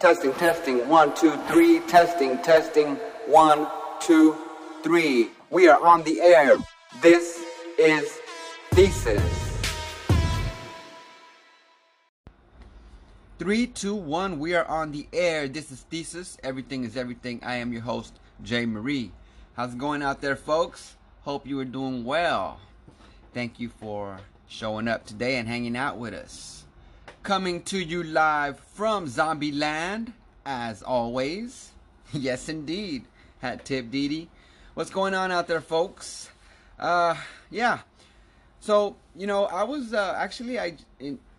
Testing, testing, one, two, three. Testing, testing, one, two, three. We are on the air. This is Thesis. Three, two, one. We are on the air. This is Thesis. Everything is everything. I am your host, Jay Marie. How's it going out there, folks? Hope you are doing well. Thank you for showing up today and hanging out with us. Coming to you live from Zombie Land, as always. yes, indeed. Hat tip Didi. What's going on out there, folks? Uh, yeah. So, you know, I was uh, actually I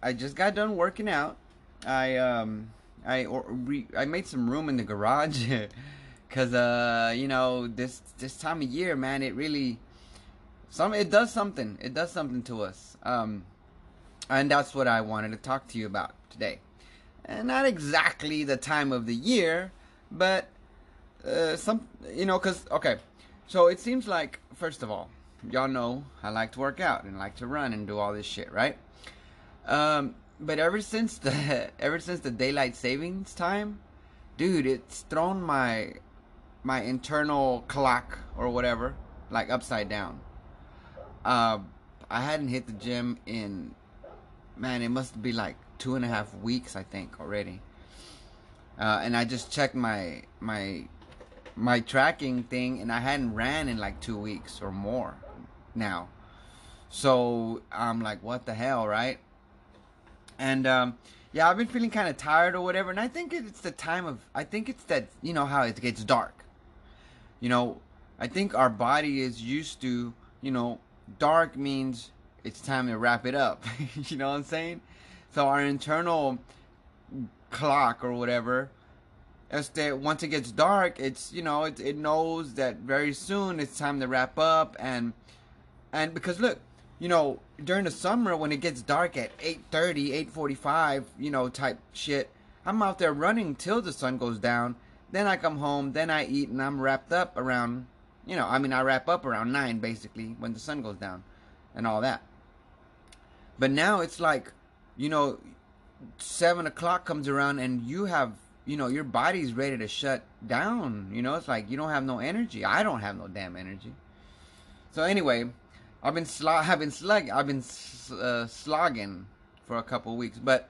I just got done working out. I um I or, re, I made some room in the garage cuz uh you know, this this time of year, man, it really some it does something. It does something to us. Um and that's what I wanted to talk to you about today. And not exactly the time of the year, but uh, some, you know, because, okay, so it seems like, first of all, y'all know I like to work out and like to run and do all this shit, right? Um, but ever since the ever since the daylight savings time, dude, it's thrown my my internal clock or whatever like upside down. Uh, I hadn't hit the gym in man, it must be like two and a half weeks, I think, already. Uh, and I just checked my my my tracking thing, and I hadn't ran in like two weeks or more now. So I'm like, what the hell, right? And um, yeah, I've been feeling kind of tired or whatever, and I think it's the time of. I think it's that you know how it gets dark. You know, I think our body is used to you know dark means it's time to wrap it up. you know what I'm saying? So our internal clock or whatever, as that once it gets dark, it's you know it, it knows that very soon it's time to wrap up and and because look, you know during the summer when it gets dark at 8:30, 8:45, you know type shit, I'm out there running till the sun goes down. Then I come home, then I eat, and I'm wrapped up around, you know, I mean I wrap up around nine basically when the sun goes down, and all that. But now it's like, you know, seven o'clock comes around and you have, you know, your body's ready to shut down. You know, it's like you don't have no energy. I don't have no damn energy. So anyway, I've been slog, I've been slug, I've been uh, slogging for a couple weeks. But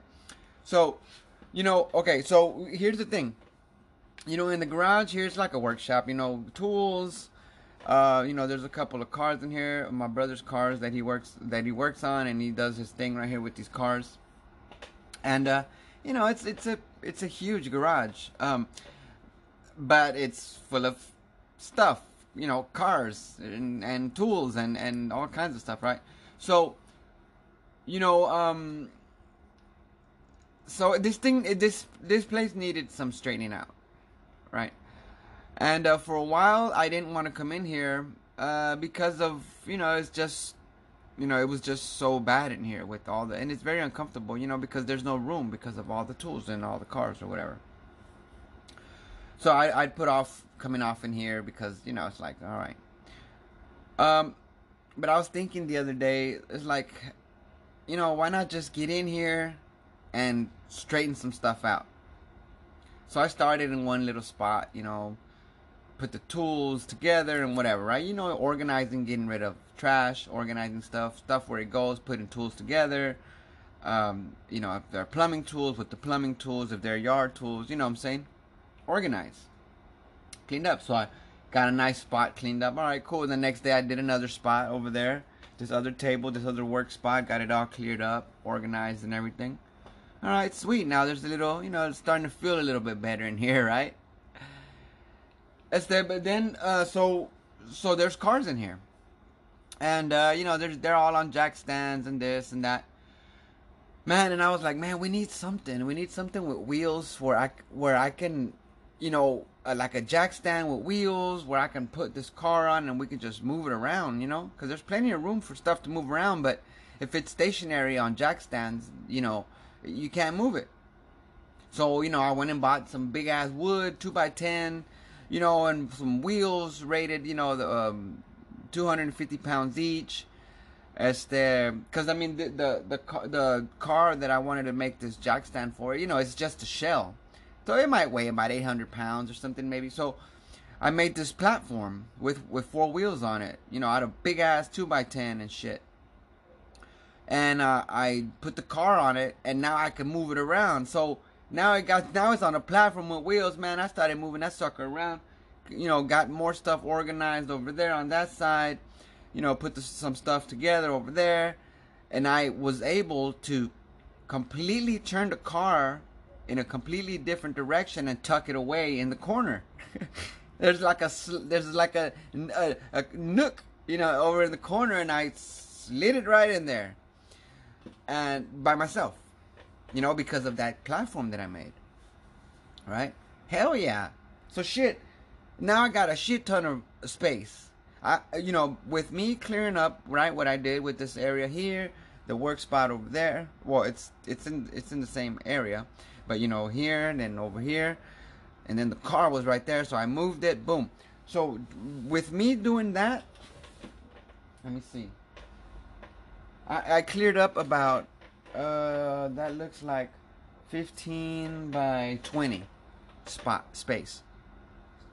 so, you know, okay. So here's the thing. You know, in the garage, here's like a workshop. You know, tools uh, you know, there's a couple of cars in here. My brother's cars that he works that he works on, and he does his thing right here with these cars. And uh, you know, it's it's a it's a huge garage, um, but it's full of stuff. You know, cars and, and tools and and all kinds of stuff, right? So, you know, um, so this thing, this this place needed some straightening out, right? And uh, for a while, I didn't want to come in here uh, because of you know it's just you know it was just so bad in here with all the and it's very uncomfortable you know because there's no room because of all the tools and all the cars or whatever. So I I'd put off coming off in here because you know it's like all right. Um, but I was thinking the other day it's like, you know why not just get in here and straighten some stuff out. So I started in one little spot, you know put the tools together and whatever, right? You know, organizing, getting rid of trash, organizing stuff, stuff where it goes, putting tools together. Um, you know, if they're plumbing tools, with the plumbing tools, if they're yard tools, you know what I'm saying? Organize. Cleaned up. So I got a nice spot cleaned up. All right, cool. The next day I did another spot over there. This other table, this other work spot, got it all cleared up, organized and everything. All right, sweet. Now there's a little, you know, it's starting to feel a little bit better in here, right? Este, but then uh, so so there's cars in here, and uh, you know they're they're all on jack stands and this and that. Man, and I was like, man, we need something. We need something with wheels where I where I can, you know, uh, like a jack stand with wheels where I can put this car on and we can just move it around, you know, because there's plenty of room for stuff to move around. But if it's stationary on jack stands, you know, you can't move it. So you know, I went and bought some big ass wood, two by ten you know, and some wheels rated, you know, the, um, 250 pounds each. Este, because I mean the, the the the car that I wanted to make this jack stand for, you know, it's just a shell. So it might weigh about 800 pounds or something maybe. So I made this platform with with four wheels on it, you know, out of big ass two by ten and shit. And uh, I put the car on it, and now I can move it around. So now it got now it's on a platform with wheels, man. I started moving that sucker around, you know, got more stuff organized over there on that side, you know, put the, some stuff together over there, and I was able to completely turn the car in a completely different direction and tuck it away in the corner. there's like a there's like a, a, a nook, you know, over in the corner, and I slid it right in there, and by myself, you know, because of that platform that I made. Right? Hell yeah! So shit. Now I got a shit ton of space. I, you know, with me clearing up right what I did with this area here, the work spot over there. Well, it's it's in it's in the same area, but you know here and then over here and then the car was right there so I moved it boom so with me doing that let me see I, I cleared up about uh, that looks like 15 by 20 spot space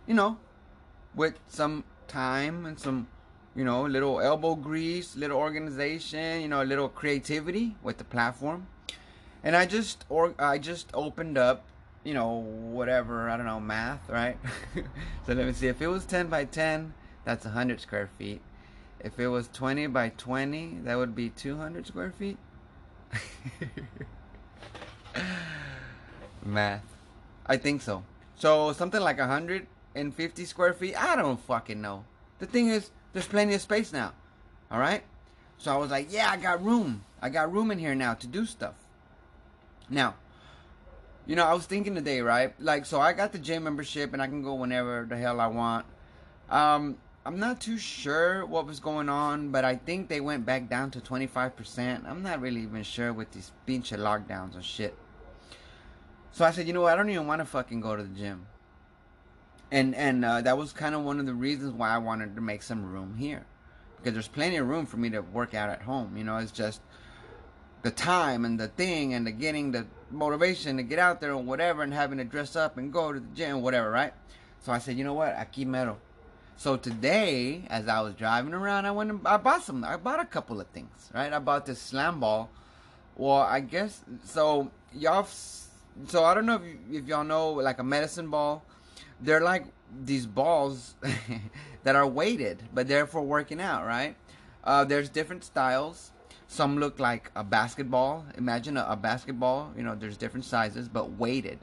you know with some time and some you know little elbow grease little organization you know a little creativity with the platform and I just or I just opened up you know, whatever, I don't know, math, right? so let me see. If it was 10 by 10, that's 100 square feet. If it was 20 by 20, that would be 200 square feet. math. I think so. So something like 150 square feet. I don't fucking know. The thing is, there's plenty of space now. All right? So I was like, yeah, I got room. I got room in here now to do stuff. Now, you know, I was thinking today, right? Like, so I got the gym membership and I can go whenever the hell I want. Um, I'm not too sure what was going on, but I think they went back down to 25%. I'm not really even sure with these pinche lockdowns and shit. So I said, you know what? I don't even want to fucking go to the gym. And and uh, that was kind of one of the reasons why I wanted to make some room here, because there's plenty of room for me to work out at home. You know, it's just the time and the thing and the getting the motivation to get out there and whatever and having to dress up and go to the gym, whatever, right? So I said, you know what? Aquí mero. So today, as I was driving around, I went and I bought some. I bought a couple of things, right? I bought this slam ball. Well, I guess so. Y'all, so I don't know if, y- if y'all know like a medicine ball. They're like these balls that are weighted, but they're for working out, right? Uh, there's different styles. Some look like a basketball. Imagine a, a basketball. You know, there's different sizes, but weighted.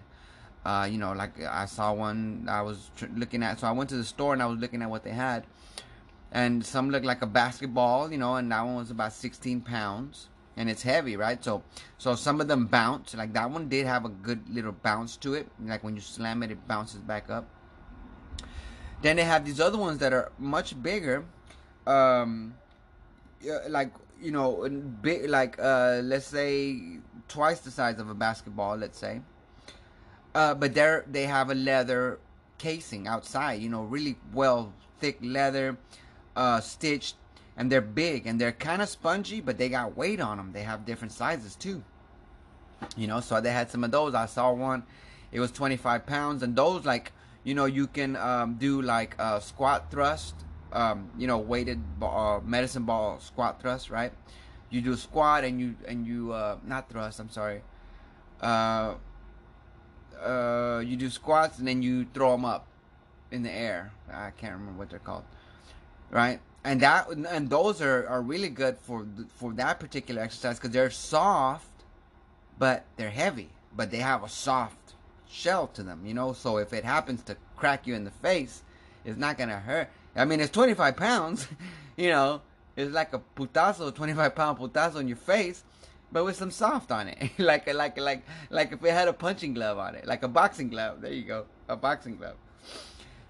Uh, you know, like I saw one I was tr- looking at. So I went to the store and I was looking at what they had, and some look like a basketball. You know, and that one was about 16 pounds, and it's heavy, right? So, so some of them bounce. Like that one did have a good little bounce to it. Like when you slam it, it bounces back up. Then they have these other ones that are much bigger. Um, like you know, big like uh, let's say twice the size of a basketball, let's say. Uh, but they're they have a leather casing outside, you know, really well thick leather, uh, stitched, and they're big and they're kind of spongy, but they got weight on them. They have different sizes too. You know, so they had some of those. I saw one, it was 25 pounds, and those like you know you can um, do like a squat thrust um, you know, weighted ball, uh, medicine ball squat thrust, right? You do a squat and you and you uh, not thrust. I'm sorry. Uh, uh, you do squats and then you throw them up in the air. I can't remember what they're called, right? And that and those are, are really good for for that particular exercise because they're soft, but they're heavy. But they have a soft shell to them, you know. So if it happens to crack you in the face, it's not gonna hurt I mean, it's 25 pounds, you know, it's like a putazo, 25 pound putazo in your face, but with some soft on it, like like like like if it had a punching glove on it, like a boxing glove. There you go, a boxing glove.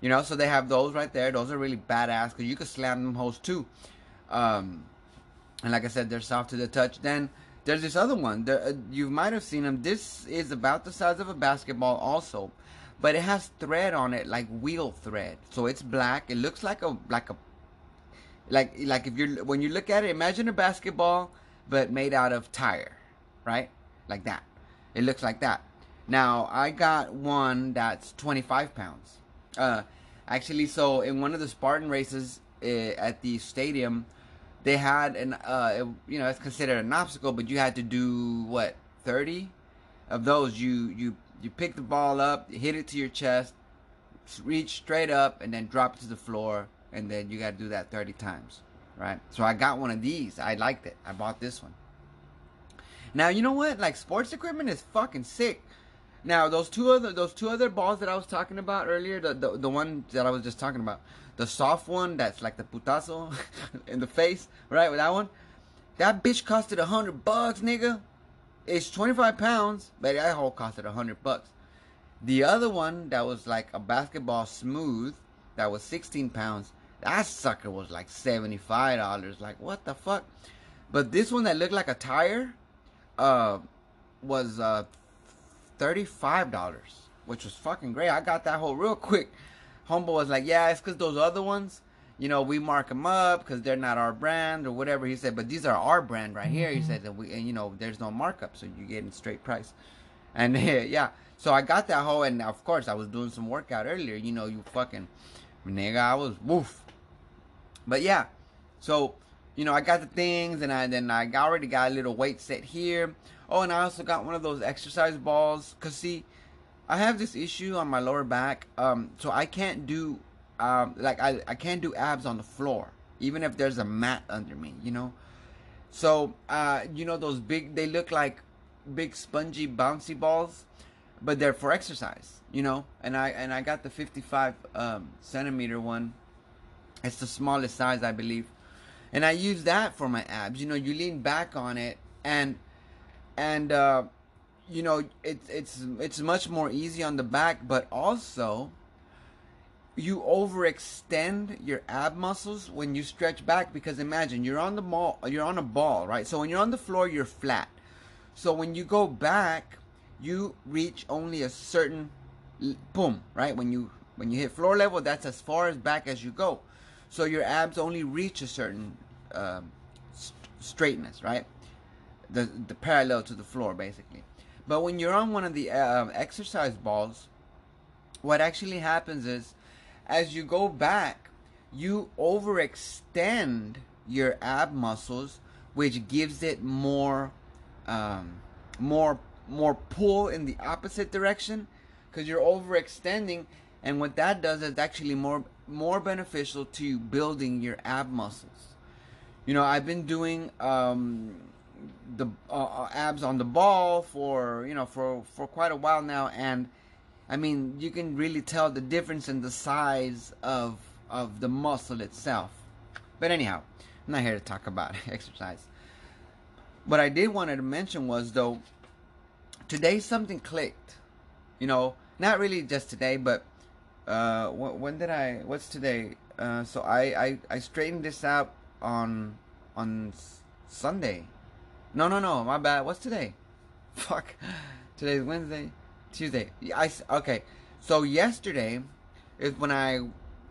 You know, so they have those right there. Those are really badass because you could slam them holes too. Um, and like I said, they're soft to the touch. Then there's this other one. Uh, you might have seen them. This is about the size of a basketball, also but it has thread on it like wheel thread so it's black it looks like a like a like like if you're when you look at it imagine a basketball but made out of tire right like that it looks like that Now I got one that's 25 pounds. Uh, actually, so in one of the Spartan races uh, at the stadium, they had an uh, it, you know it's considered an obstacle, but you had to do what 30 of those. You you you pick the ball up, hit it to your chest, reach straight up, and then drop it to the floor, and then you got to do that 30 times, right? So I got one of these. I liked it. I bought this one. Now you know what? Like sports equipment is fucking sick. Now those two other those two other balls that I was talking about earlier, the the, the one that I was just talking about, the soft one that's like the putazo in the face, right? With that one, that bitch costed a hundred bucks, nigga. It's twenty five pounds, but that whole costed a hundred bucks. The other one that was like a basketball smooth, that was sixteen pounds. That sucker was like seventy five dollars. Like what the fuck? But this one that looked like a tire, uh, was uh $35, which was fucking great. I got that whole real quick. Humble was like, yeah, it's because those other ones, you know, we mark them up because they're not our brand or whatever. He said, but these are our brand right here. Mm-hmm. He said that we, and you know, there's no markup, so you're getting straight price. And yeah, so I got that whole, and of course, I was doing some workout earlier. You know, you fucking nigga, I was woof. But yeah, so you know, I got the things, and I then I already got a little weight set here. Oh, and I also got one of those exercise balls. Cause see, I have this issue on my lower back. Um, so I can't do, um, like I, I can't do abs on the floor, even if there's a mat under me. You know. So, uh, you know those big? They look like big spongy bouncy balls, but they're for exercise. You know. And I and I got the 55 um, centimeter one. It's the smallest size, I believe. And I use that for my abs. You know, you lean back on it and and uh, you know it's it's it's much more easy on the back, but also you overextend your ab muscles when you stretch back because imagine you're on the ball you're on a ball right so when you're on the floor you're flat so when you go back you reach only a certain boom right when you when you hit floor level that's as far as back as you go so your abs only reach a certain uh, st- straightness right the the parallel to the floor basically. But when you're on one of the uh, exercise balls, what actually happens is, as you go back, you overextend your ab muscles, which gives it more, um, more, more pull in the opposite direction, because you're overextending, and what that does is actually more, more beneficial to building your ab muscles. You know, I've been doing um, the uh, uh, abs on the ball for you know for for quite a while now, and I mean you can really tell the difference in the size of of the muscle itself. But anyhow, I'm not here to talk about exercise. What I did wanted to mention was though today something clicked. You know, not really just today, but uh, when did I? What's today? Uh, so I, I I straightened this out on on Sunday no, no, no. My bad. What's today? Fuck. Today's Wednesday, Tuesday. I okay. So yesterday is when I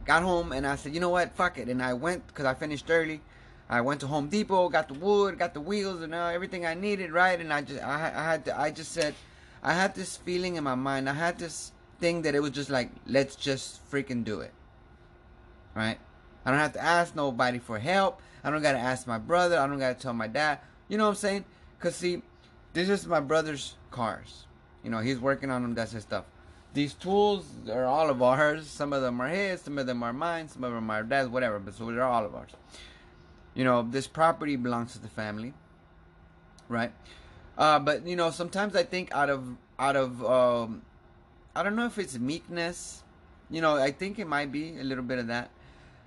got home and I said, you know what? Fuck it. And I went because I finished early. I went to Home Depot, got the wood, got the wheels, and uh, everything I needed, right? And I just, I, I had, to, I just said, I had this feeling in my mind. I had this thing that it was just like, let's just freaking do it, right? I don't have to ask nobody for help. I don't gotta ask my brother. I don't gotta tell my dad. You know what I'm saying? Cause see, this is my brother's cars. You know, he's working on them. That's his stuff. These tools are all of ours. Some of them are his. Some of them are mine. Some of them are dad's. Whatever. But so they're all of ours. You know, this property belongs to the family, right? Uh, but you know, sometimes I think out of out of um, I don't know if it's meekness. You know, I think it might be a little bit of that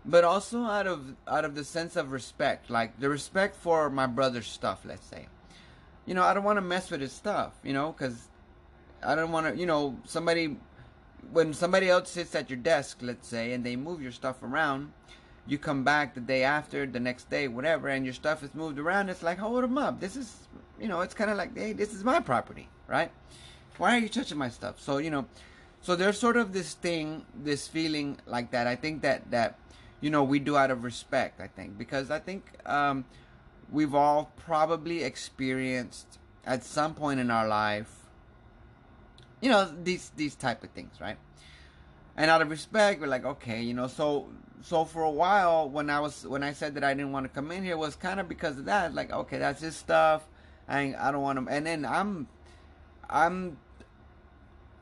but also out of out of the sense of respect, like the respect for my brother's stuff. Let's say, you know, I don't want to mess with his stuff, you know, because I don't want to, you know, somebody when somebody else sits at your desk, let's say, and they move your stuff around, you come back the day after, the next day, whatever, and your stuff is moved around. It's like hold them up. This is, you know, it's kind of like, hey, this is my property, right? Why are you touching my stuff? So you know, so there's sort of this thing, this feeling like that. I think that that you know, we do out of respect, I think. Because I think um, we've all probably experienced at some point in our life you know these these type of things, right? And out of respect, we're like, okay, you know, so so for a while when I was when I said that I didn't want to come in here was kind of because of that. Like, okay, that's his stuff. I I don't want to. And then I'm I'm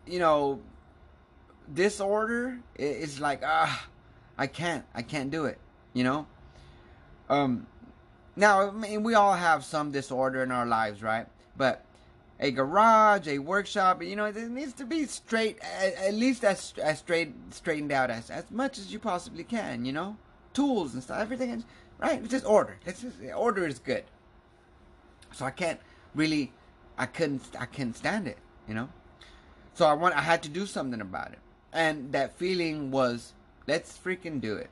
you know disorder is like ah I can't I can't do it. You know. Um. Now I mean we all have some disorder in our lives, right? But a garage, a workshop. You know, it needs to be straight, at, least as as straight straightened out as as much as you possibly can. You know, tools and stuff, everything. Right? It's just order. It's just, order is good. So I can't really, I couldn't, I couldn't stand it. You know, so I want, I had to do something about it, and that feeling was, let's freaking do it.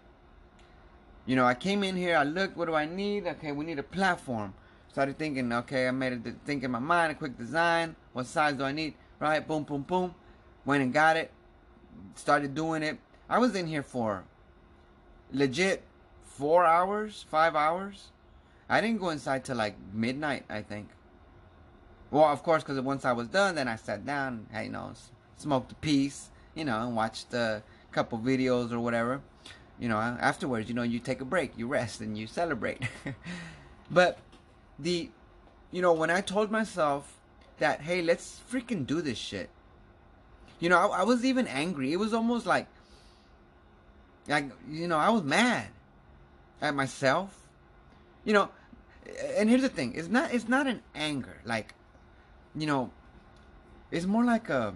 You know, I came in here, I looked, what do I need? Okay, we need a platform. Started thinking, okay, I made a think in my mind, a quick design. What size do I need? Right, boom, boom, boom. Went and got it. Started doing it. I was in here for legit four hours, five hours. I didn't go inside till like midnight, I think. Well, of course, because once I was done, then I sat down, you know, smoked a piece, you know, and watched a couple videos or whatever. You know, afterwards, you know, you take a break, you rest, and you celebrate. but the you know when i told myself that hey let's freaking do this shit you know I, I, was even angry it was almost like like you know i was mad at myself you know and here's the thing it's not it's not an anger like you know it's more like a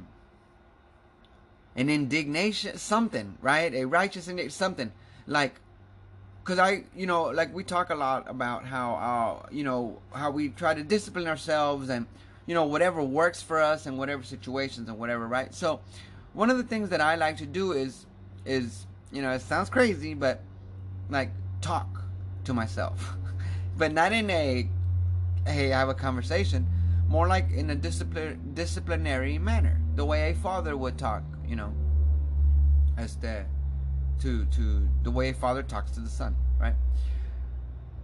an indignation something right? A righteous indignation, something. Like because I, you know, like we talk a lot about how, uh, you know, how we try to discipline ourselves and, you know, whatever works for us and whatever situations and whatever, right? So, one of the things that I like to do is, is, you know, it sounds crazy, but like talk to myself, but not in a, hey, I have a conversation, more like in a discipline, disciplinary manner, the way a father would talk, you know, as the to to the way a father talks to the son, right?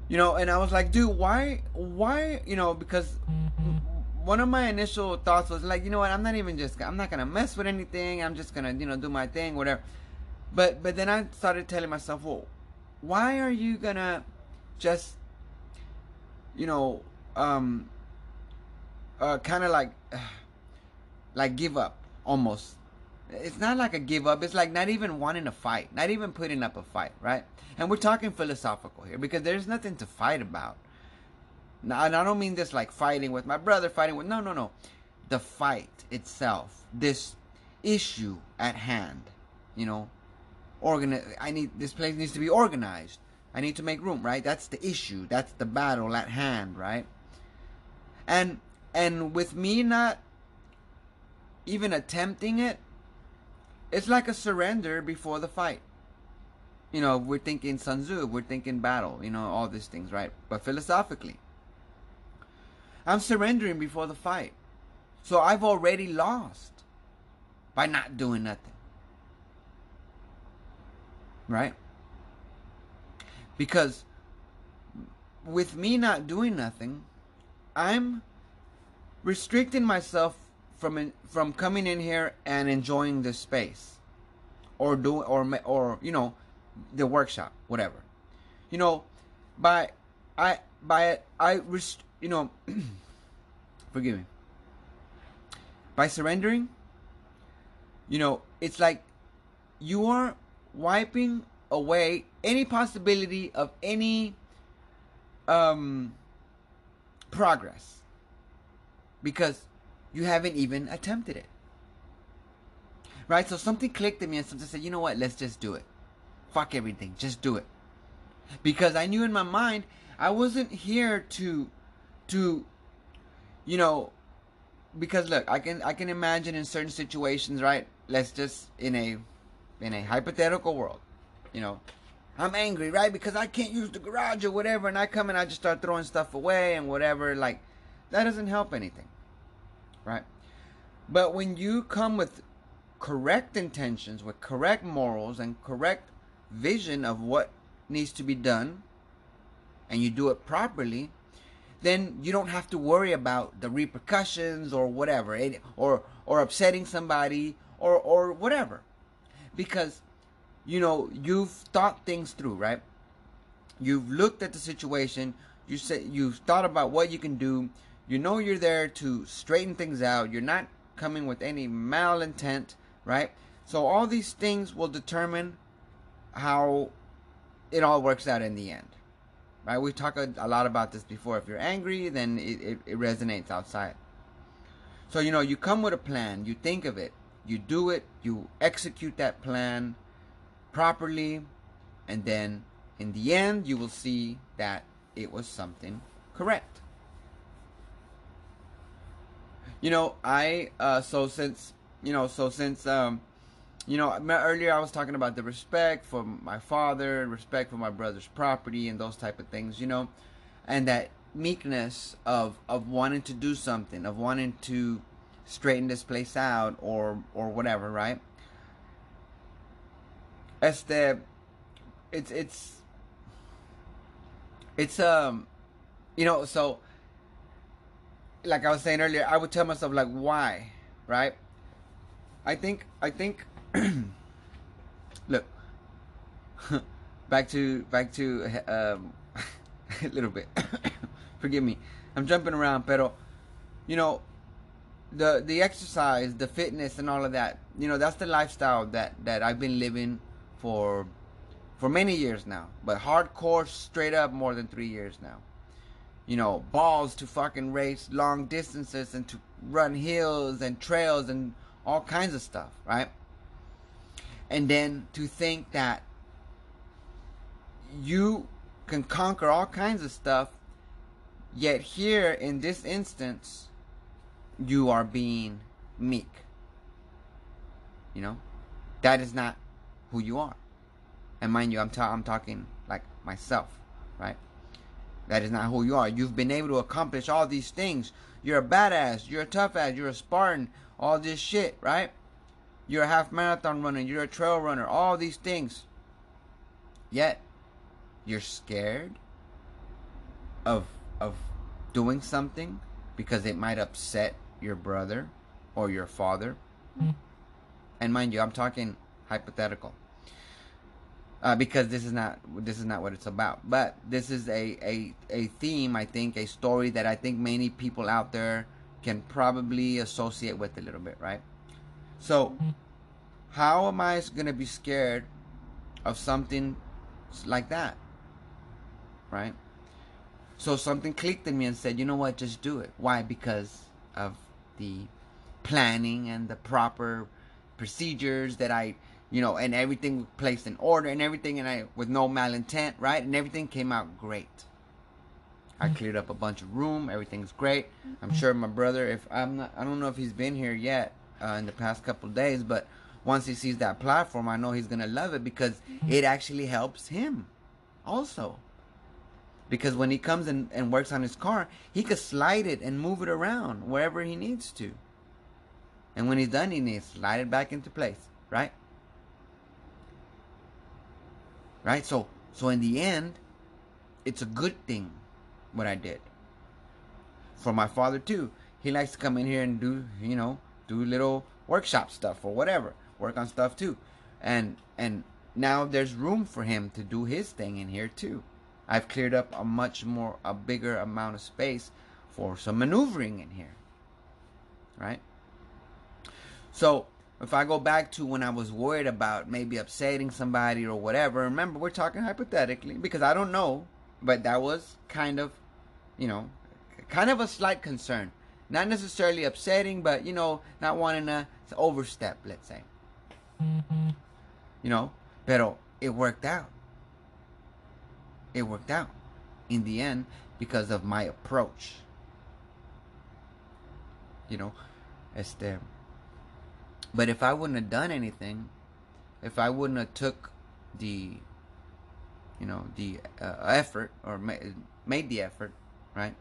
You know, and I was like, dude, why why you know because one of my initial thoughts was like, you know what, I'm not even just I'm not gonna mess with anything. I'm just gonna you know do my thing, whatever. But but then I started telling myself, well, why are you gonna just you know um uh kind of like like give up almost it's not like a give up. It's like not even wanting to fight, not even putting up a fight, right? And we're talking philosophical here because there's nothing to fight about. Now, and I don't mean this like fighting with my brother, fighting with no, no, no. The fight itself, this issue at hand, you know, organize. I need this place needs to be organized. I need to make room, right? That's the issue. That's the battle at hand, right? And and with me not even attempting it, it's like a surrender before the fight. You know, we're thinking Sun Tzu, we're thinking battle, you know, all these things, right? But philosophically, I'm surrendering before the fight. So I've already lost by not doing nothing. Right? Because with me not doing nothing, I'm restricting myself from in, from coming in here and enjoying this space, or do or or you know, the workshop, whatever. You know, by I by I rest, you know, forgive me. By surrendering, you know, it's like you are wiping away any possibility of any um progress because you haven't even attempted it. Right? So something clicked in me and something said, you know what, let's just do it. Fuck everything. Just do it. Because I knew in my mind I wasn't here to to you know because look, I can I can imagine in certain situations, right? Let's just in a in a hypothetical world, you know, I'm angry, right? Because I can't use the garage or whatever, and I come and I just start throwing stuff away and whatever. Like, that doesn't help anything right? But when you come with correct intentions, with correct morals and correct vision of what needs to be done, and you do it properly, then you don't have to worry about the repercussions or whatever, it, or or upsetting somebody or or whatever, because you know you've thought things through, right? You've looked at the situation. You say you've thought about what you can do. You know you're there to straighten things out. You're not coming with any malintent, right? So all these things will determine how it all works out in the end. Right? We talked a, a lot about this before. If you're angry, then it, it, it resonates outside. So, you know, you come with a plan, you think of it, you do it, you execute that plan properly, and then in the end, you will see that it was something correct. You know, I, uh, so since, you know, so since, um, you know, earlier I was talking about the respect for my father, respect for my brother's property, and those type of things, you know, and that meekness of of wanting to do something, of wanting to straighten this place out, or or whatever, right? Este, it's it's it's um, you know, so like I was saying earlier, I would tell myself like, why, right? I think I think look back to back to um, a little bit. Forgive me, I'm jumping around, pero you know the the exercise, the fitness, and all of that. You know that's the lifestyle that that I've been living for for many years now. But hardcore, straight up, more than three years now. You know, balls to fucking race long distances and to run hills and trails and all kinds of stuff, right? And then to think that you can conquer all kinds of stuff, yet here in this instance, you are being meek. You know, that is not who you are. And mind you, I'm, ta- I'm talking like myself, right? That is not who you are. You've been able to accomplish all these things. You're a badass. You're a tough ass. You're a Spartan. All this shit, right? You're a half marathon runner, you're a trail runner, all these things. Yet you're scared of of doing something because it might upset your brother or your father. Mm. And mind you, I'm talking hypothetical. Uh, because this is not this is not what it's about. But this is a, a a theme, I think, a story that I think many people out there can probably associate with a little bit, right? So, how am I going to be scared of something like that? Right? So something clicked in me and said, you know what, just do it. Why? Because of the planning and the proper procedures that I, you know, and everything placed in order and everything, and I, with no malintent, right? And everything came out great. I mm. cleared up a bunch of room. Everything's great. I'm mm-hmm. sure my brother, if I'm not, I don't know if he's been here yet uh, in the past couple days, but once he sees that platform, I know he's gonna love it because mm-hmm. it actually helps him, also. Because when he comes and, and works on his car, he could slide it and move it around wherever he needs to. And when he's done, he needs to slide it back into place, right? Right. So, so in the end, it's a good thing what I did. For my father too, he likes to come in here and do, you know, do little workshop stuff or whatever, work on stuff too, and and now there's room for him to do his thing in here too. I've cleared up a much more, a bigger amount of space for some maneuvering in here, right? So if I go back to when I was worried about maybe upsetting somebody or whatever, remember we're talking hypothetically because I don't know, but that was kind of you know, kind of a slight concern. Not necessarily upsetting, but you know, not wanting to, overstep, let's say. You know, pero it worked out. It worked out in the end because of my approach. You know, este. But if I wouldn't have done anything, if I wouldn't have took the, you know, the uh, effort or ma- made the effort, right?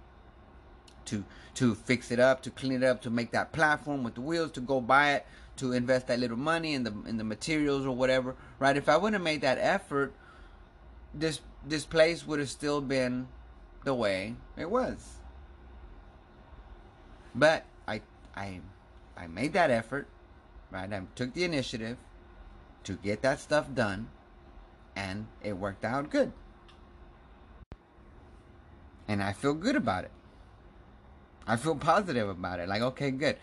To to fix it up, to clean it up, to make that platform with the wheels, to go buy it, to invest that little money in the in the materials or whatever, right? If I wouldn't have made that effort, this this place would have still been the way it was. But I I I made that effort, right? I took the initiative to get that stuff done, and it worked out good. And I feel good about it. I feel positive about it. Like, okay, good.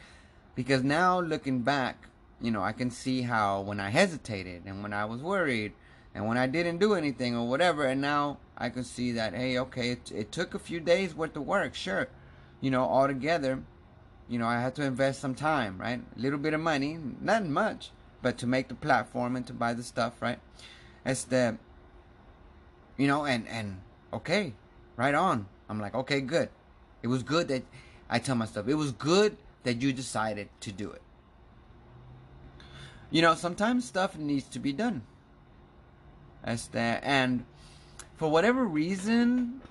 Because now looking back, you know, I can see how when I hesitated and when I was worried and when I didn't do anything or whatever, and now I can see that, hey, okay, it, it took a few days worth of work, sure. You know, all together, you know, I had to invest some time, right? A little bit of money, not much, but to make the platform and to buy the stuff, right? It's the, you know, and, and, okay, right on. I'm like, okay, good. It was good that I tell myself, it was good that you decided to do it. You know, sometimes stuff needs to be done. That's that. And for whatever reason,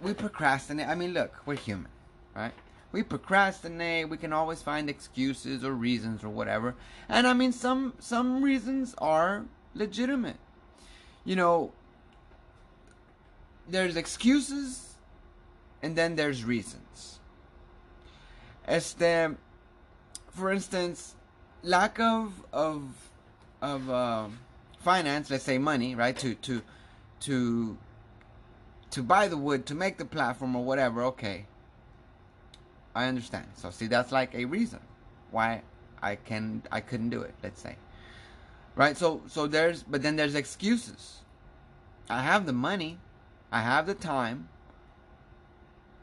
we procrastinate. I mean, look, we're human, right? We procrastinate. We can always find excuses or reasons or whatever. And I mean, some some reasons are legitimate. You know, there's excuses, and then there's reasons. As Este, for instance, lack of of of uh, finance, let's say money, right? To to to to buy the wood to make the platform or whatever. Okay, I understand. So see, that's like a reason why I can I couldn't do it. Let's say, right? So so there's but then there's excuses. I have the money, I have the time.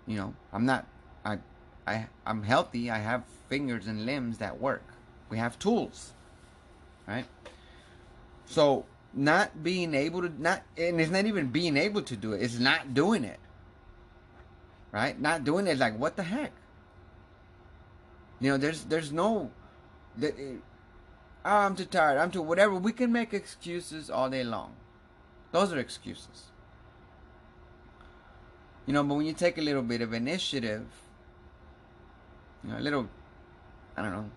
You know, I'm not I I I'm healthy. I have fingers and limbs that work. We have tools, right? So not being able to not and it's not even being able to do it. It's not doing it. Right? Not doing it like what the heck? You know, there's there's no that oh, eh, I'm too tired. I'm too whatever. We can make excuses all day long. Those are excuses. You know, but when you take a little bit of initiative, you know, a little, I don't know,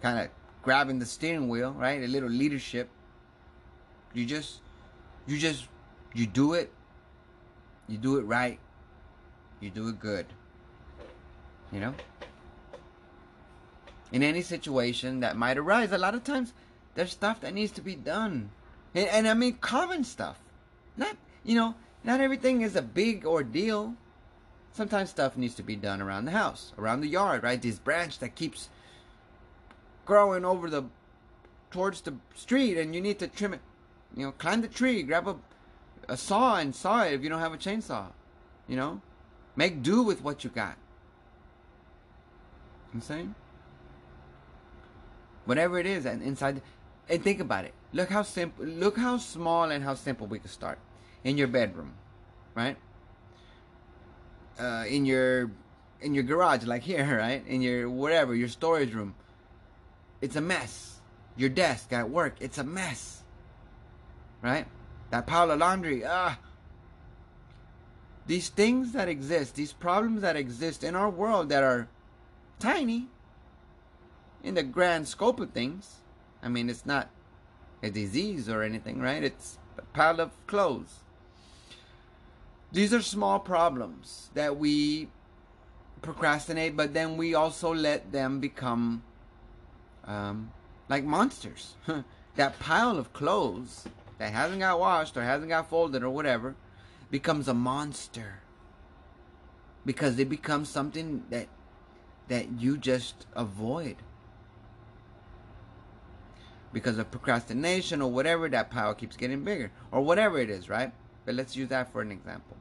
kind of grabbing the steering wheel, right? A little leadership. You just, you just, you do it. You do it right. You do it good. You know? In any situation that might arise, a lot of times there's stuff that needs to be done. And, and I mean common stuff. Not, you know, not everything is a big ordeal. Sometimes stuff needs to be done around the house, around the yard, right? This branch that keeps growing over the towards the street and you need to trim it. You know, climb the tree, grab a a saw and saw it if you don't have a chainsaw. You know? Make do with what you got. I'm saying? Whatever it is and inside and think about it. Look how simple look how small and how simple we could start. In your bedroom. Right? Uh, in your in your garage, like here, right? In your whatever, your storage room it's a mess. Your desk at work, it's a mess. Right? That pile of laundry, ah. These things that exist, these problems that exist in our world that are tiny in the grand scope of things. I mean, it's not a disease or anything, right? It's a pile of clothes. These are small problems that we procrastinate, but then we also let them become um, like monsters. that pile of clothes that hasn't got washed or hasn't got folded or whatever becomes a monster because it becomes something that that you just avoid because of procrastination or whatever that pile keeps getting bigger or whatever it is right but let's use that for an example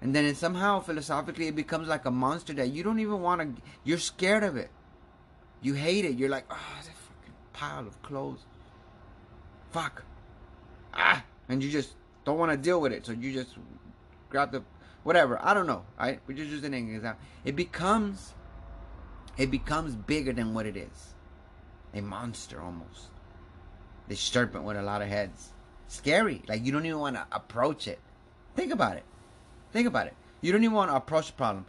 and then somehow philosophically it becomes like a monster that you don't even want to you're scared of it you hate it. You're like, oh, that fucking pile of clothes. Fuck. Ah. And you just don't want to deal with it. So you just grab the whatever. I don't know. Right? We're just using an example. It becomes it becomes bigger than what it is. A monster almost. The serpent with a lot of heads. Scary. Like you don't even want to approach it. Think about it. Think about it. You don't even want to approach the problem.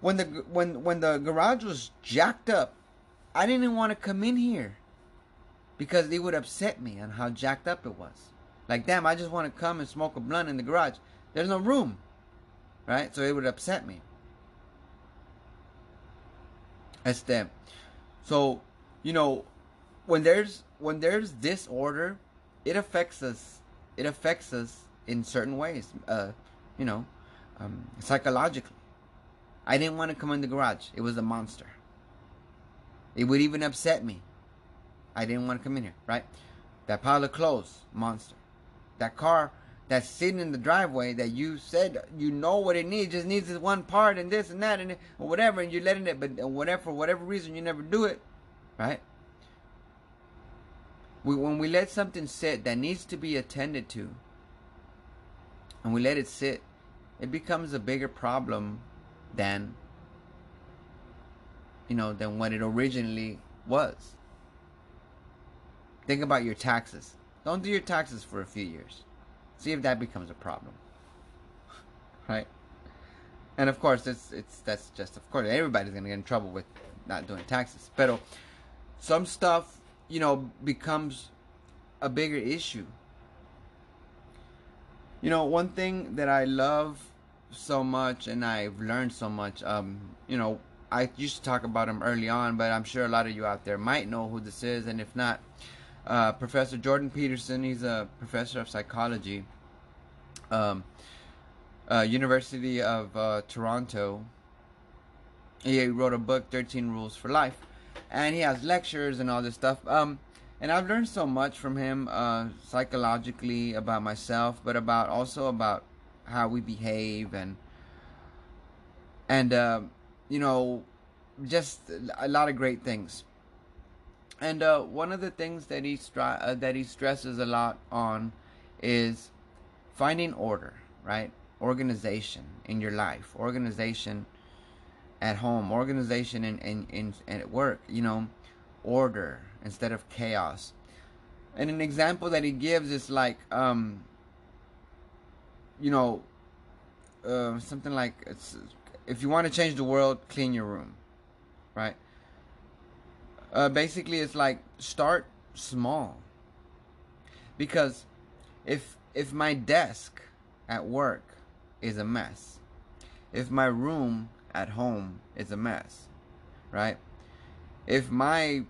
When the when when the garage was jacked up I didn't even want to come in here because it would upset me on how jacked up it was. Like, damn, I just want to come and smoke a blunt in the garage. There's no room, right? So it would upset me. Este, so, you know, when there's when there's disorder, it affects us. It affects us in certain ways. Uh, you know, um, psychologically. I didn't want to come in the garage. It was a monster. It would even upset me. I didn't want to come in here, right? That pile of clothes, monster. That car that's sitting in the driveway that you said you know what it needs, just needs this one part and this and that and whatever, and you're letting it, but whatever for whatever reason you never do it, right? We, when we let something sit that needs to be attended to, and we let it sit, it becomes a bigger problem than you know than what it originally was. Think about your taxes. Don't do your taxes for a few years. See if that becomes a problem. right? And of course, it's it's that's just of course everybody's gonna get in trouble with not doing taxes. But some stuff, you know, becomes a bigger issue. You know, one thing that I love so much and I've learned so much, um, you know, I used to talk about him early on, but I'm sure a lot of you out there might know who this is, and if not, uh, Professor Jordan Peterson. He's a professor of psychology, um, uh, University of uh, Toronto. He wrote a book, 13 Rules for Life, and he has lectures and all this stuff. Um, and I've learned so much from him uh, psychologically about myself, but about also about how we behave and and uh, you know just a lot of great things. And uh, one of the things that he stri- uh, that he stresses a lot on is finding order, right? Organization in your life, organization at home, organization and, in, in at work, you know, order instead of chaos. And an example that he gives is like, um, you know, uh, something like if you want to change the world, clean your room, right? Uh, basically, it's like start small. Because if if my desk at work is a mess, if my room at home is a mess, right? If my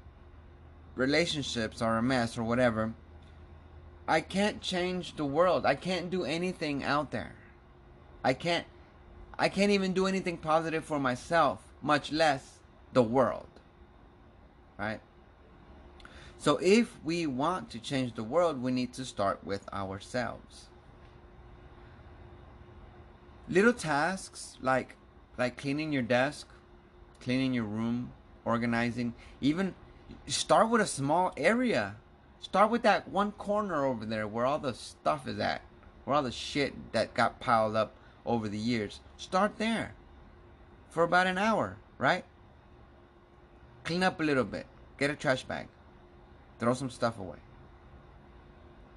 relationships are a mess or whatever, I can't change the world. I can't do anything out there. I can't I can't even do anything positive for myself, much less the world right? So if we want to change the world, we need to start with ourselves. Little tasks like like cleaning your desk, cleaning your room, organizing, even start with a small area. Start with that one corner over there where all the stuff is at, where all the shit that got piled up over the years. Start there for about an hour, right? Clean up a little bit. Get a trash bag. Throw some stuff away.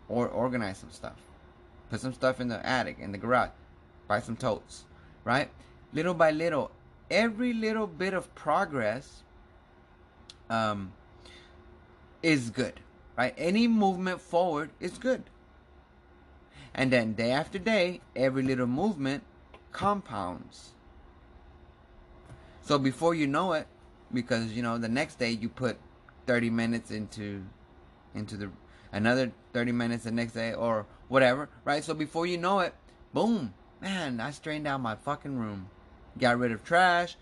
Or organize some stuff. Put some stuff in the attic, in the garage. Buy some totes. Right? Little by little. Every little bit of progress um, is good. Right? Any movement forward is good. And then day after day, every little movement compounds. So before you know it, because you know the next day you put 30 minutes into into the another 30 minutes the next day or whatever, right? So before you know it, boom, man, I strained out my fucking room. Got rid of trash,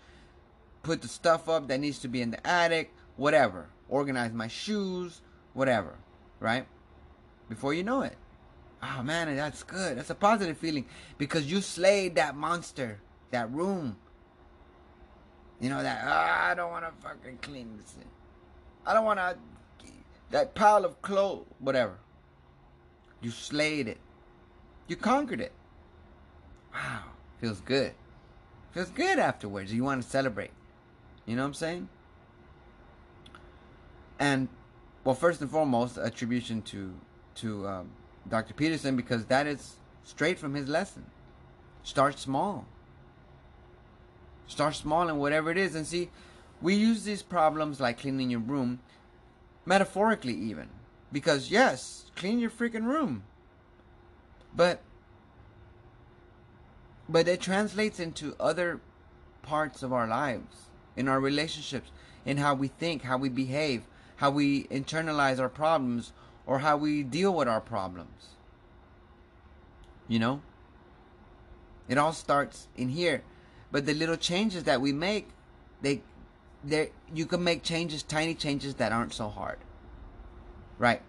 put the stuff up that needs to be in the attic, whatever. Organize my shoes, whatever, right? Before you know it. Oh man, that's good. That's a positive feeling because you slayed that monster, that room. You know that oh, I don't want to fucking clean this thing. I don't want to that pile of clothes, whatever. You slayed it. You conquered it. Wow, feels good. Feels good afterwards. You want to celebrate. You know what I'm saying? And well, first and foremost, attribution to to um, Dr. Peterson because that is straight from his lesson. Start small. Start small and whatever it is, and see. We use these problems like cleaning your room, metaphorically even, because yes, clean your freaking room. But but it translates into other parts of our lives, in our relationships, in how we think, how we behave, how we internalize our problems, or how we deal with our problems. You know? It all starts in here. But the little changes that we make, they they you can make changes, tiny changes that aren't so hard. Right?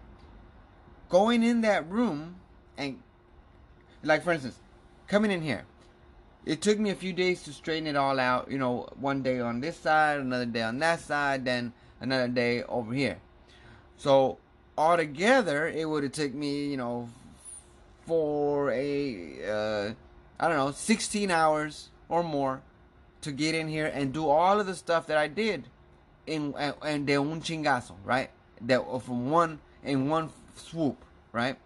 Going in that room and like for instance, coming in here. It took me a few days to straighten it all out, you know, one day on this side, another day on that side, then another day over here. So altogether it would have taken me, you know, for a uh, I don't know, 16 hours or more to get in here and do all of the stuff that I did in and de un chingazo, right? That from one in one swoop, right?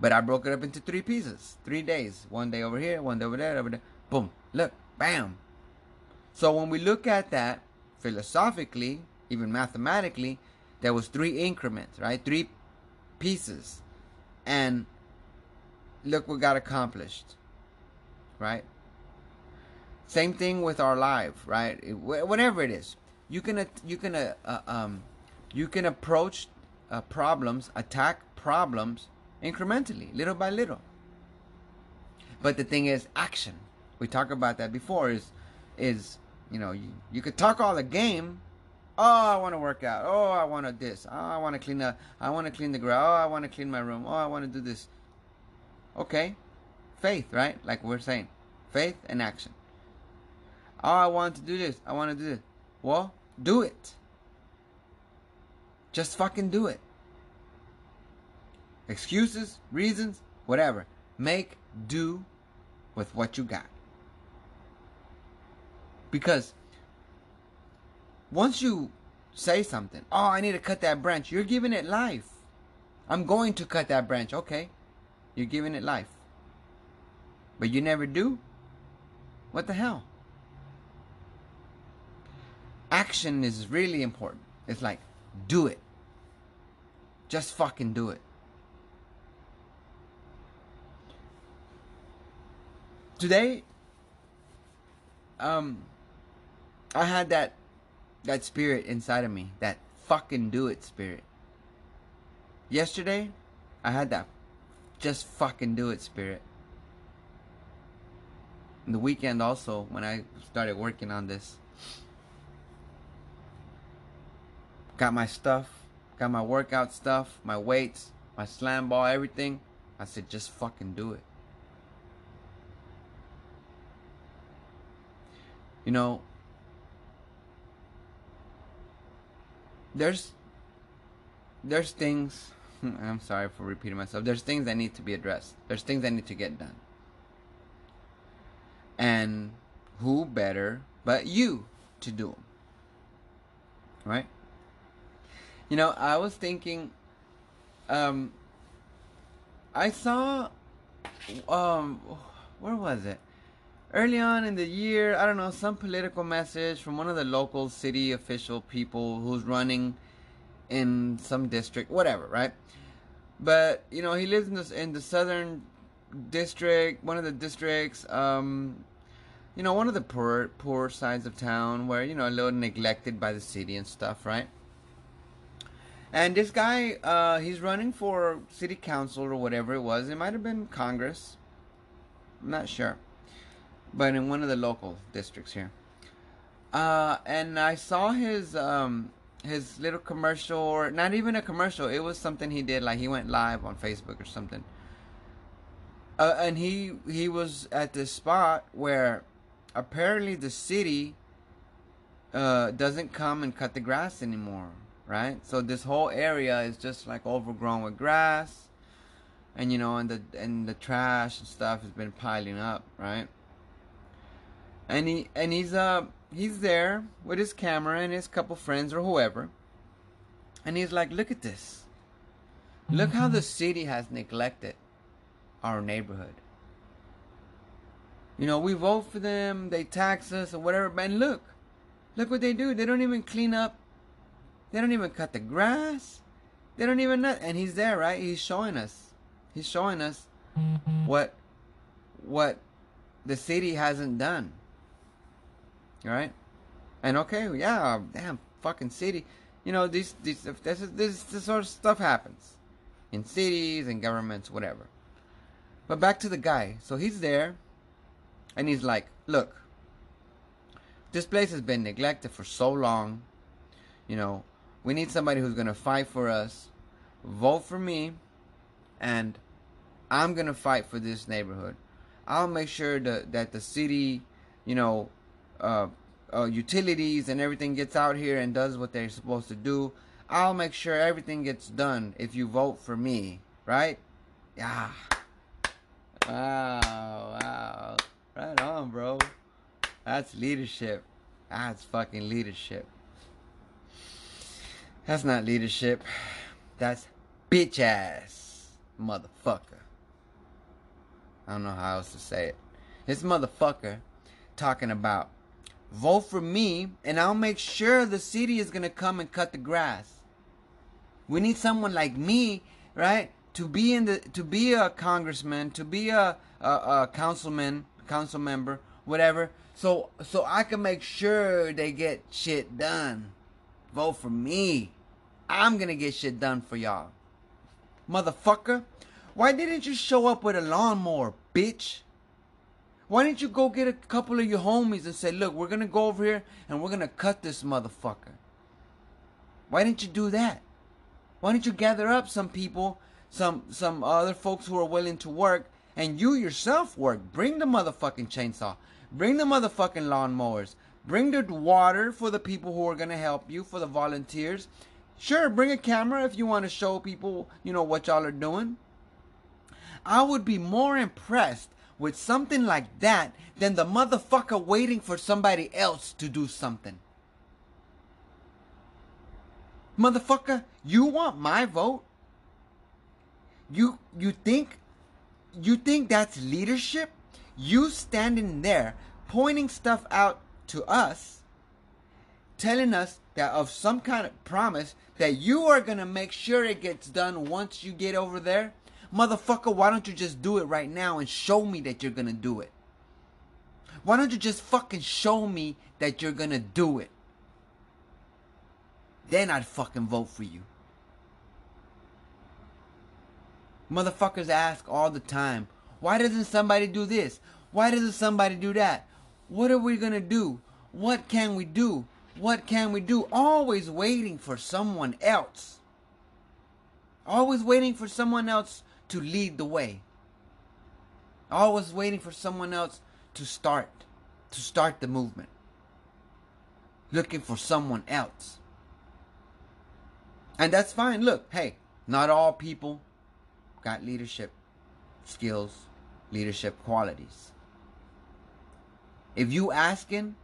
But I broke it up into three pieces, three days. One day over here, one day over there, over there. Boom. Look, bam. So when we look at that philosophically, even mathematically, there was three increments, right? Three pieces. And look what got accomplished, right? Same thing with our life, right? Whatever it is, you can you can uh, uh, um, you can approach uh, problems, attack problems incrementally, little by little. But the thing is, action. We talked about that before. Is is you know you, you could talk all the game. Oh, I want to work out. Oh, I want to this. Oh, I want to clean up. I want to clean the ground. Oh, I want to clean my room. Oh, I want to do this. Okay, faith, right? Like we're saying, faith and action. Oh, I want to do this. I want to do this. Well, do it. Just fucking do it excuses, reasons, whatever. Make do with what you got. Because once you say something, oh, I need to cut that branch, you're giving it life. I'm going to cut that branch. Okay. You're giving it life. But you never do? What the hell? Action is really important. It's like, do it. Just fucking do it. Today um I had that that spirit inside of me, that fucking do it spirit. Yesterday, I had that just fucking do it spirit. And the weekend also when I started working on this. Got my stuff, got my workout stuff, my weights, my slam ball, everything. I said just fucking do it. You know, there's there's things I'm sorry for repeating myself. There's things that need to be addressed. There's things that need to get done. And who better but you to do them? Right? You know, I was thinking um I saw um where was it? Early on in the year, I don't know, some political message from one of the local city official people who's running in some district, whatever, right? But you know, he lives in the in the southern district, one of the districts, um, you know, one of the poor poor sides of town where you know a little neglected by the city and stuff, right? And this guy, uh, he's running for city council or whatever it was. It might have been Congress. I'm not sure but in one of the local districts here. Uh, and I saw his um, his little commercial, or not even a commercial. It was something he did, like he went live on Facebook or something. Uh, and he he was at this spot where apparently the city uh, doesn't come and cut the grass anymore, right? So this whole area is just like overgrown with grass, and you know, and the and the trash and stuff has been piling up, right? And he and he's uh he's there with his camera and his couple friends or whoever. And he's like look at this. Look how the city has neglected our neighborhood. You know we vote for them they tax us or whatever but look look what they do. They don't even clean up. They don't even cut the grass. They don't even know and he's there right? He's showing us. He's showing us what what the city hasn't done right? And okay, yeah, damn, fucking city. You know, these, these, this, this, this sort of stuff happens in cities and governments, whatever. But back to the guy. So he's there, and he's like, "Look, this place has been neglected for so long. You know, we need somebody who's gonna fight for us. Vote for me, and I'm gonna fight for this neighborhood. I'll make sure that that the city, you know, uh, uh, utilities and everything gets out here and does what they're supposed to do. I'll make sure everything gets done if you vote for me, right? Yeah. Wow, wow. Right on, bro. That's leadership. That's fucking leadership. That's not leadership. That's bitch ass motherfucker. I don't know how else to say it. This motherfucker talking about vote for me and I'll make sure the city is gonna come and cut the grass. We need someone like me, right? To be in the to be a congressman, to be a, a, a councilman, council member, whatever. So so I can make sure they get shit done. Vote for me. I'm gonna get shit done for y'all. Motherfucker. Why didn't you show up with a lawnmower, bitch? Why didn't you go get a couple of your homies and say, look, we're gonna go over here and we're gonna cut this motherfucker? Why didn't you do that? Why don't you gather up some people, some some other folks who are willing to work, and you yourself work? Bring the motherfucking chainsaw. Bring the motherfucking lawnmowers. Bring the water for the people who are gonna help you, for the volunteers. Sure, bring a camera if you want to show people, you know, what y'all are doing. I would be more impressed with something like that than the motherfucker waiting for somebody else to do something. Motherfucker, you want my vote? You you think you think that's leadership? You standing there pointing stuff out to us, telling us that of some kind of promise that you are gonna make sure it gets done once you get over there? Motherfucker, why don't you just do it right now and show me that you're gonna do it? Why don't you just fucking show me that you're gonna do it? Then I'd fucking vote for you. Motherfuckers ask all the time, why doesn't somebody do this? Why doesn't somebody do that? What are we gonna do? What can we do? What can we do? Always waiting for someone else. Always waiting for someone else to lead the way. Always waiting for someone else to start, to start the movement. Looking for someone else. And that's fine. Look, hey, not all people got leadership skills, leadership qualities. If you asking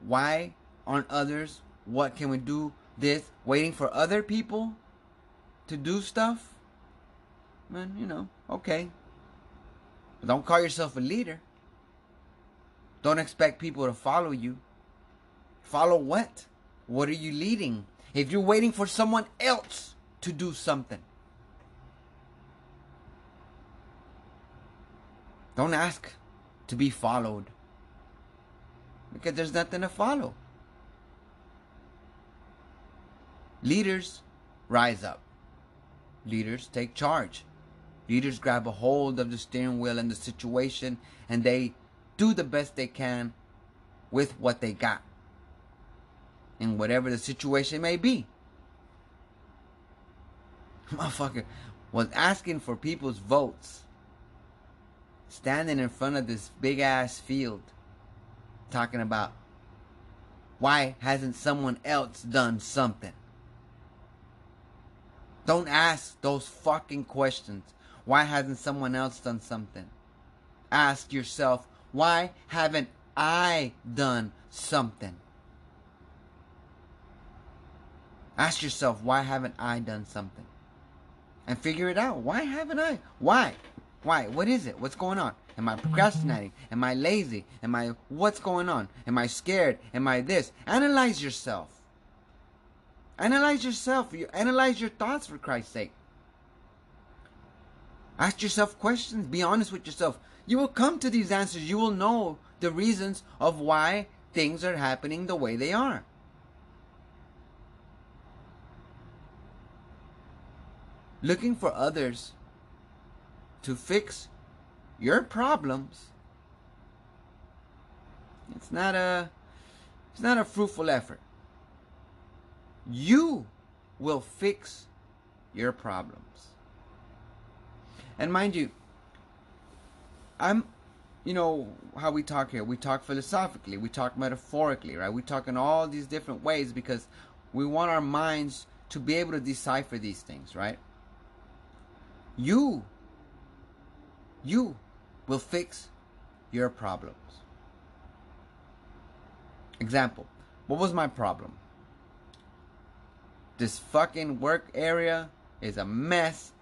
why aren't others, what can we do this, waiting for other people to do stuff, man, you know, okay. But don't call yourself a leader. Don't expect people to follow you. Follow what? What are you leading? If you're waiting for someone else to do something, don't ask to be followed because there's nothing to follow. Leaders rise up. Leaders take charge. Leaders grab a hold of the steering wheel and the situation and they do the best they can with what they got. In whatever the situation may be. Motherfucker was asking for people's votes. Standing in front of this big ass field. Talking about why hasn't someone else done something? Don't ask those fucking questions. Why hasn't someone else done something? Ask yourself, why haven't I done something? Ask yourself, why haven't I done something? And figure it out. Why haven't I? Why? Why? What is it? What's going on? Am I procrastinating? Am I lazy? Am I what's going on? Am I scared? Am I this? Analyze yourself. Analyze yourself. You analyze your thoughts for Christ's sake. Ask yourself questions. Be honest with yourself. You will come to these answers. You will know the reasons of why things are happening the way they are. Looking for others to fix your problems it's not a it's not a fruitful effort. You will fix your problems. And mind you, I'm you know how we talk here. We talk philosophically, we talk metaphorically, right? We talk in all these different ways because we want our minds to be able to decipher these things, right? You you will fix your problems. Example, what was my problem? This fucking work area is a mess.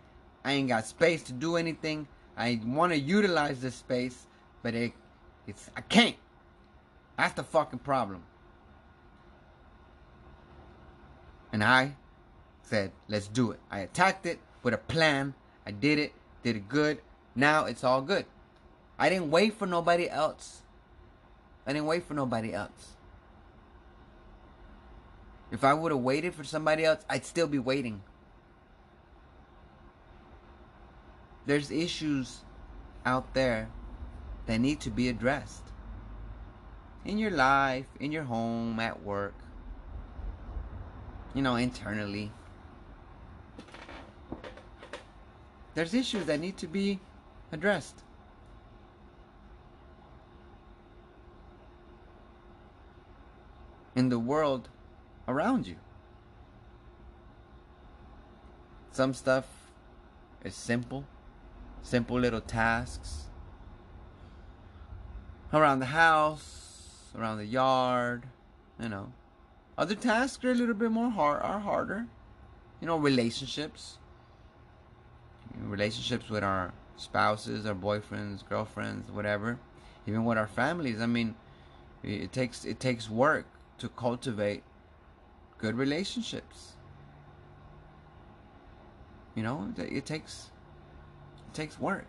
I ain't got space to do anything. I want to utilize this space, but it, it's I can't. That's the fucking problem. And I said, let's do it. I attacked it with a plan. I did it, did it good. Now it's all good. I didn't wait for nobody else. I didn't wait for nobody else. If I would have waited for somebody else, I'd still be waiting. There's issues out there that need to be addressed. In your life, in your home, at work, you know, internally. There's issues that need to be addressed. In the world around you. Some stuff is simple, simple little tasks around the house, around the yard, you know. Other tasks are a little bit more hard, are harder. You know, relationships, relationships with our spouses, our boyfriends, girlfriends, whatever. Even with our families. I mean, it takes it takes work to cultivate good relationships. You know, it takes it takes work.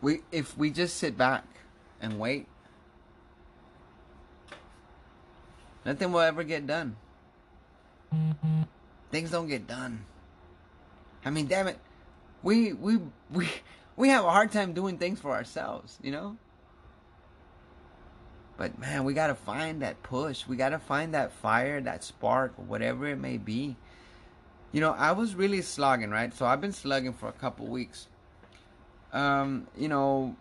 We if we just sit back and wait, nothing will ever get done. Things don't get done. I mean, damn it, we we we we have a hard time doing things for ourselves, you know? But man, we gotta find that push. We gotta find that fire, that spark, whatever it may be. You know, I was really slugging, right? So I've been slugging for a couple weeks. Um, you know,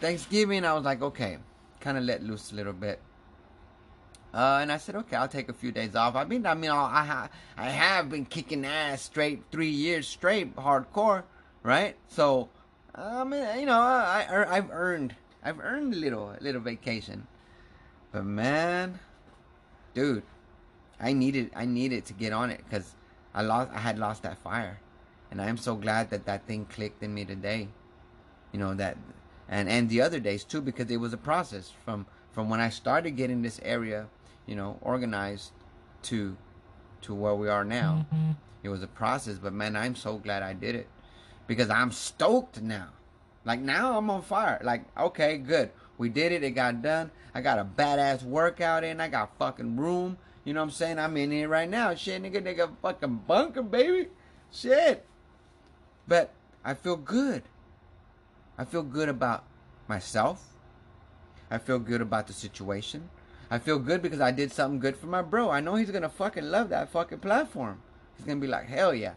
Thanksgiving, I was like, okay, kind of let loose a little bit. Uh, and I said, okay, I'll take a few days off. I mean, I mean, I ha- I have been kicking ass straight three years straight, hardcore, right? So, I mean, you know, I, I I've earned I've earned a little, a little vacation. But man, dude, I needed, I needed to get on it because I lost, I had lost that fire, and I am so glad that that thing clicked in me today. You know that, and and the other days too because it was a process from from when I started getting this area, you know, organized to to where we are now. Mm-hmm. It was a process, but man, I'm so glad I did it because I'm stoked now. Like now I'm on fire. Like, okay, good. We did it. It got done. I got a badass workout in. I got fucking room. You know what I'm saying? I'm in here right now. Shit, nigga, nigga, fucking bunker, baby. Shit. But I feel good. I feel good about myself. I feel good about the situation. I feel good because I did something good for my bro. I know he's gonna fucking love that fucking platform. He's gonna be like, hell yeah.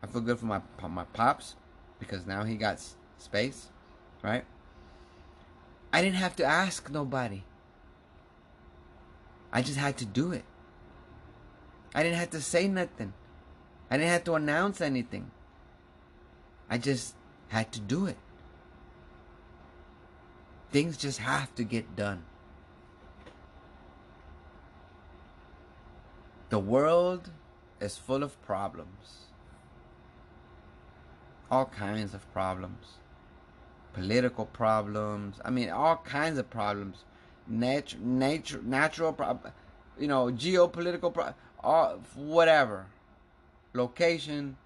I feel good for my my pops because now he got space, right? I didn't have to ask nobody. I just had to do it. I didn't have to say nothing. I didn't have to announce anything. I just had to do it. Things just have to get done. The world is full of problems all kinds of problems political problems i mean all kinds of problems nature nature natural prob- you know geopolitical pro- all whatever location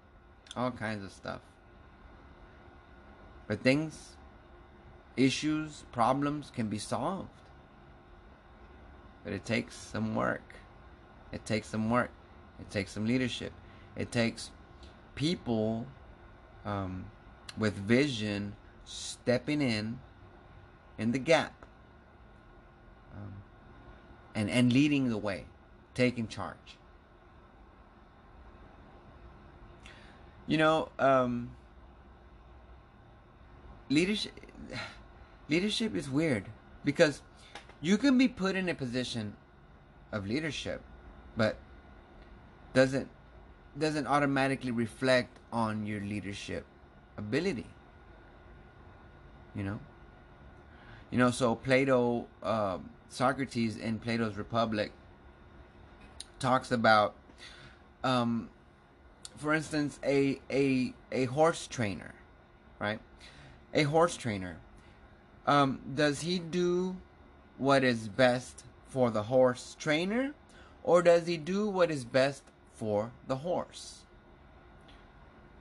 all kinds of stuff But things, issues, problems can be solved. But it takes some work. It takes some work. It takes some leadership. It takes people um, with vision stepping in in the gap um, and and leading the way, taking charge. You know, um, leadership leadership is weird because you can be put in a position of leadership, but doesn't doesn't automatically reflect on your leadership ability. You know. You know, so Plato, uh, Socrates in Plato's Republic talks about, um, for instance, a a a horse trainer, right? A horse trainer. Um, does he do what is best for the horse trainer, or does he do what is best for the horse?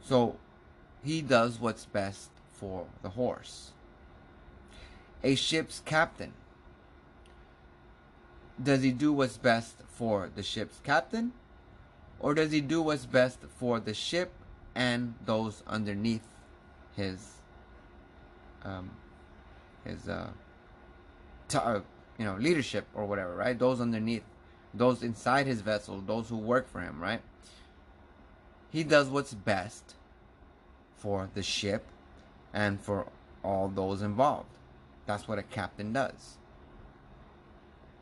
So he does what's best for the horse. A ship's captain. Does he do what's best for the ship's captain? Or does he do what's best for the ship and those underneath his um, his uh, uh, you know leadership or whatever, right? Those underneath, those inside his vessel, those who work for him, right? He does what's best for the ship and for all those involved. That's what a captain does.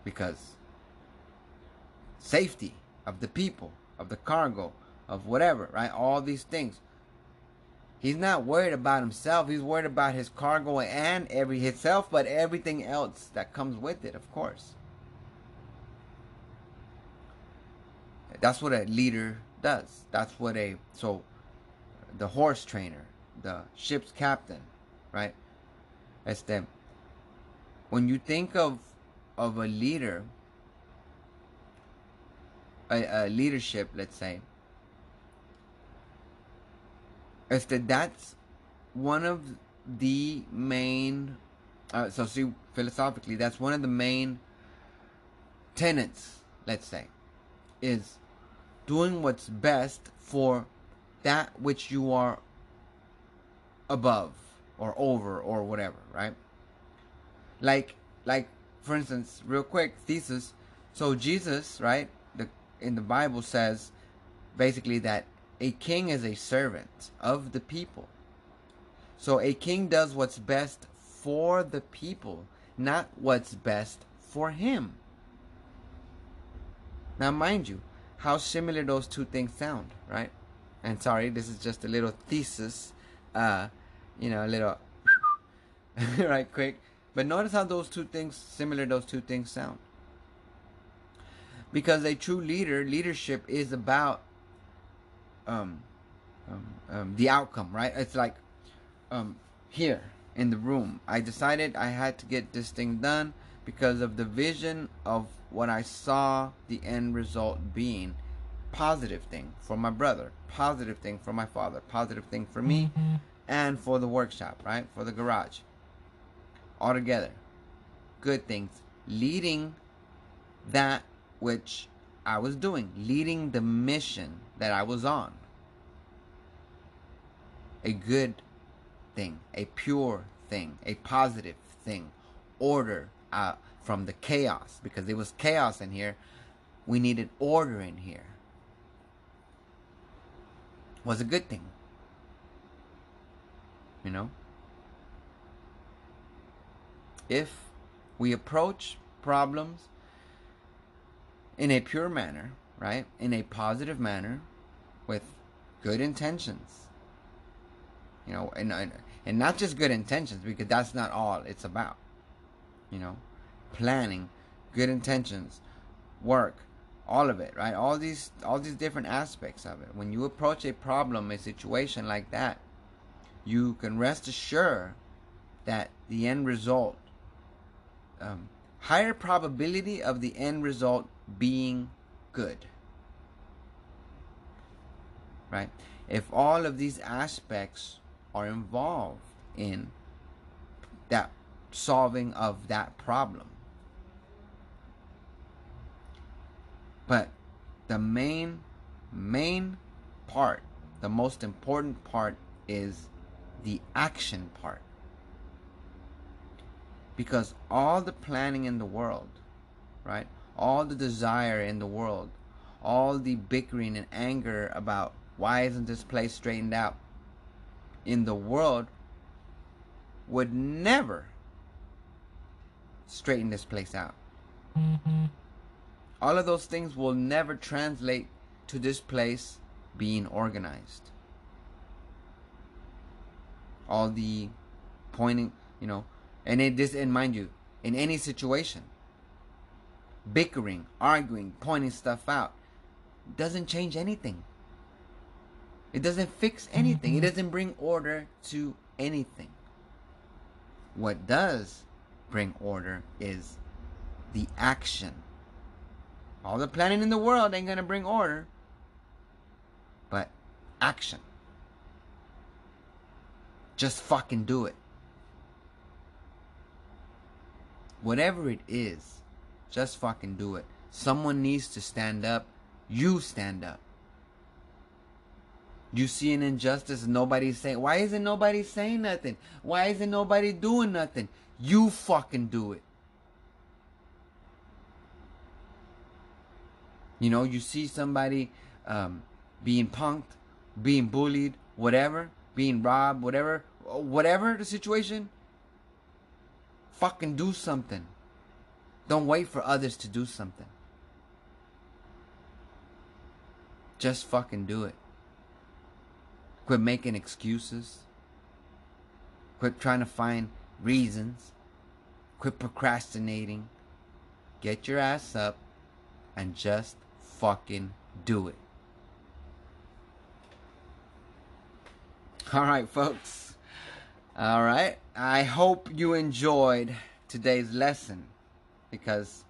Because safety of the people, of the cargo, of whatever, right? All these things. He's not worried about himself. He's worried about his cargo and every himself, but everything else that comes with it, of course. That's what a leader does. That's what a so the horse trainer, the ship's captain, right? Este, when you think of of a leader, a, a leadership, let's say, este, that's one of the main. Uh, so see, philosophically, that's one of the main tenets. Let's say, is doing what's best for that which you are above or over or whatever, right? Like like for instance, real quick thesis. So Jesus, right, the in the Bible says basically that a king is a servant of the people. So a king does what's best for the people, not what's best for him. Now mind you, how similar those two things sound, right? And sorry, this is just a little thesis, uh, you know, a little right quick. But notice how those two things, similar those two things sound. Because a true leader, leadership is about um, um, um, the outcome, right? It's like um, here in the room. I decided I had to get this thing done because of the vision of what I saw the end result being positive thing for my brother, positive thing for my father, positive thing for me, mm-hmm. and for the workshop, right? For the garage. All together. Good things. Leading that which I was doing, leading the mission that I was on. A good thing, a pure thing, a positive thing. Order uh, from the chaos, because it was chaos in here. We needed order in here was a good thing. You know? If we approach problems in a pure manner, right? In a positive manner with good intentions. You know, and and not just good intentions because that's not all it's about. You know, planning, good intentions, work, all of it right? All these all these different aspects of it. When you approach a problem a situation like that you can rest assured that the end result um, higher probability of the end result being good. Right? If all of these aspects are involved in that solving of that problem. But the main, main part, the most important part is the action part. Because all the planning in the world, right? All the desire in the world, all the bickering and anger about why isn't this place straightened out in the world would never straighten this place out. Mm-hmm. All of those things will never translate to this place being organized. All the pointing, you know, and it this and mind you, in any situation, bickering, arguing, pointing stuff out doesn't change anything. It doesn't fix anything. It mm-hmm. doesn't bring order to anything. What does bring order is the action. All the planning in the world ain't to bring order, but action. Just fucking do it. Whatever it is, just fucking do it. Someone needs to stand up. You stand up. You see an injustice, nobody's saying, why isn't nobody saying nothing? Why isn't nobody doing nothing? You fucking do it. You know, you see somebody um, being punked, being bullied, whatever, being robbed, whatever, whatever the situation. Fucking do something. Don't wait for others to do something. Just fucking do it. Quit making excuses. Quit trying to find reasons. Quit procrastinating. Get your ass up and just fucking do it. All right, folks. All right. I hope you enjoyed today's lesson because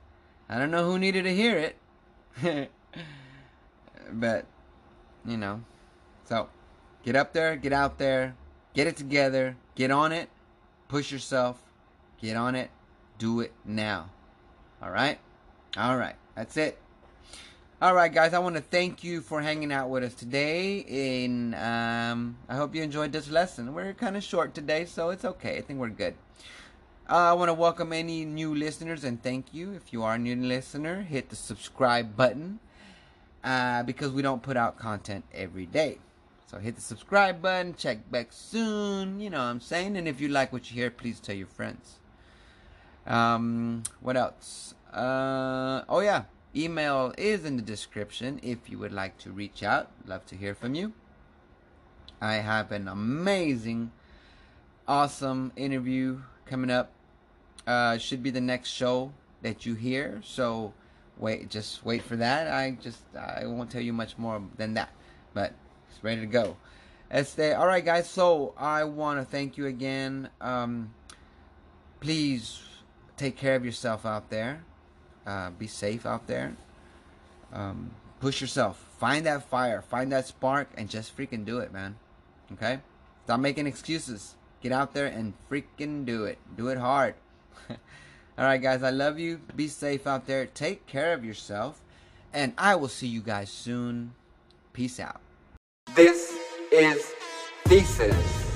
I don't know who needed to hear it. but, you know. So, get up there, get out there, get it together, get on it, push yourself, get on it, do it now. All right? All right. That's it. All right, guys. I want to thank you for hanging out with us today. In um, I hope you enjoyed this lesson. We're kind of short today, so it's okay. I think we're good. Uh, I want to welcome any new listeners and thank you. If you are a new listener, hit the subscribe button uh, because we don't put out content every day. So hit the subscribe button. Check back soon. You know what I'm saying. And if you like what you hear, please tell your friends. Um, what else? Uh, oh yeah, email is in the description if you would like to reach out. Love to hear from you. I have an amazing, awesome interview coming up. Uh, should be the next show that you hear. So wait, just wait for that. I just I won't tell you much more than that, but it's ready to go. Este, all right, guys. So I want to thank you again. Um, please take care of yourself out there. Uh, be safe out there. Um, push yourself. Find that fire. Find that spark and just freaking do it, man. Okay? Stop making excuses. Get out there and freaking do it. Do it hard. All right, guys. I love you. Be safe out there. Take care of yourself. And I will see you guys soon. Peace out. This is Thesis.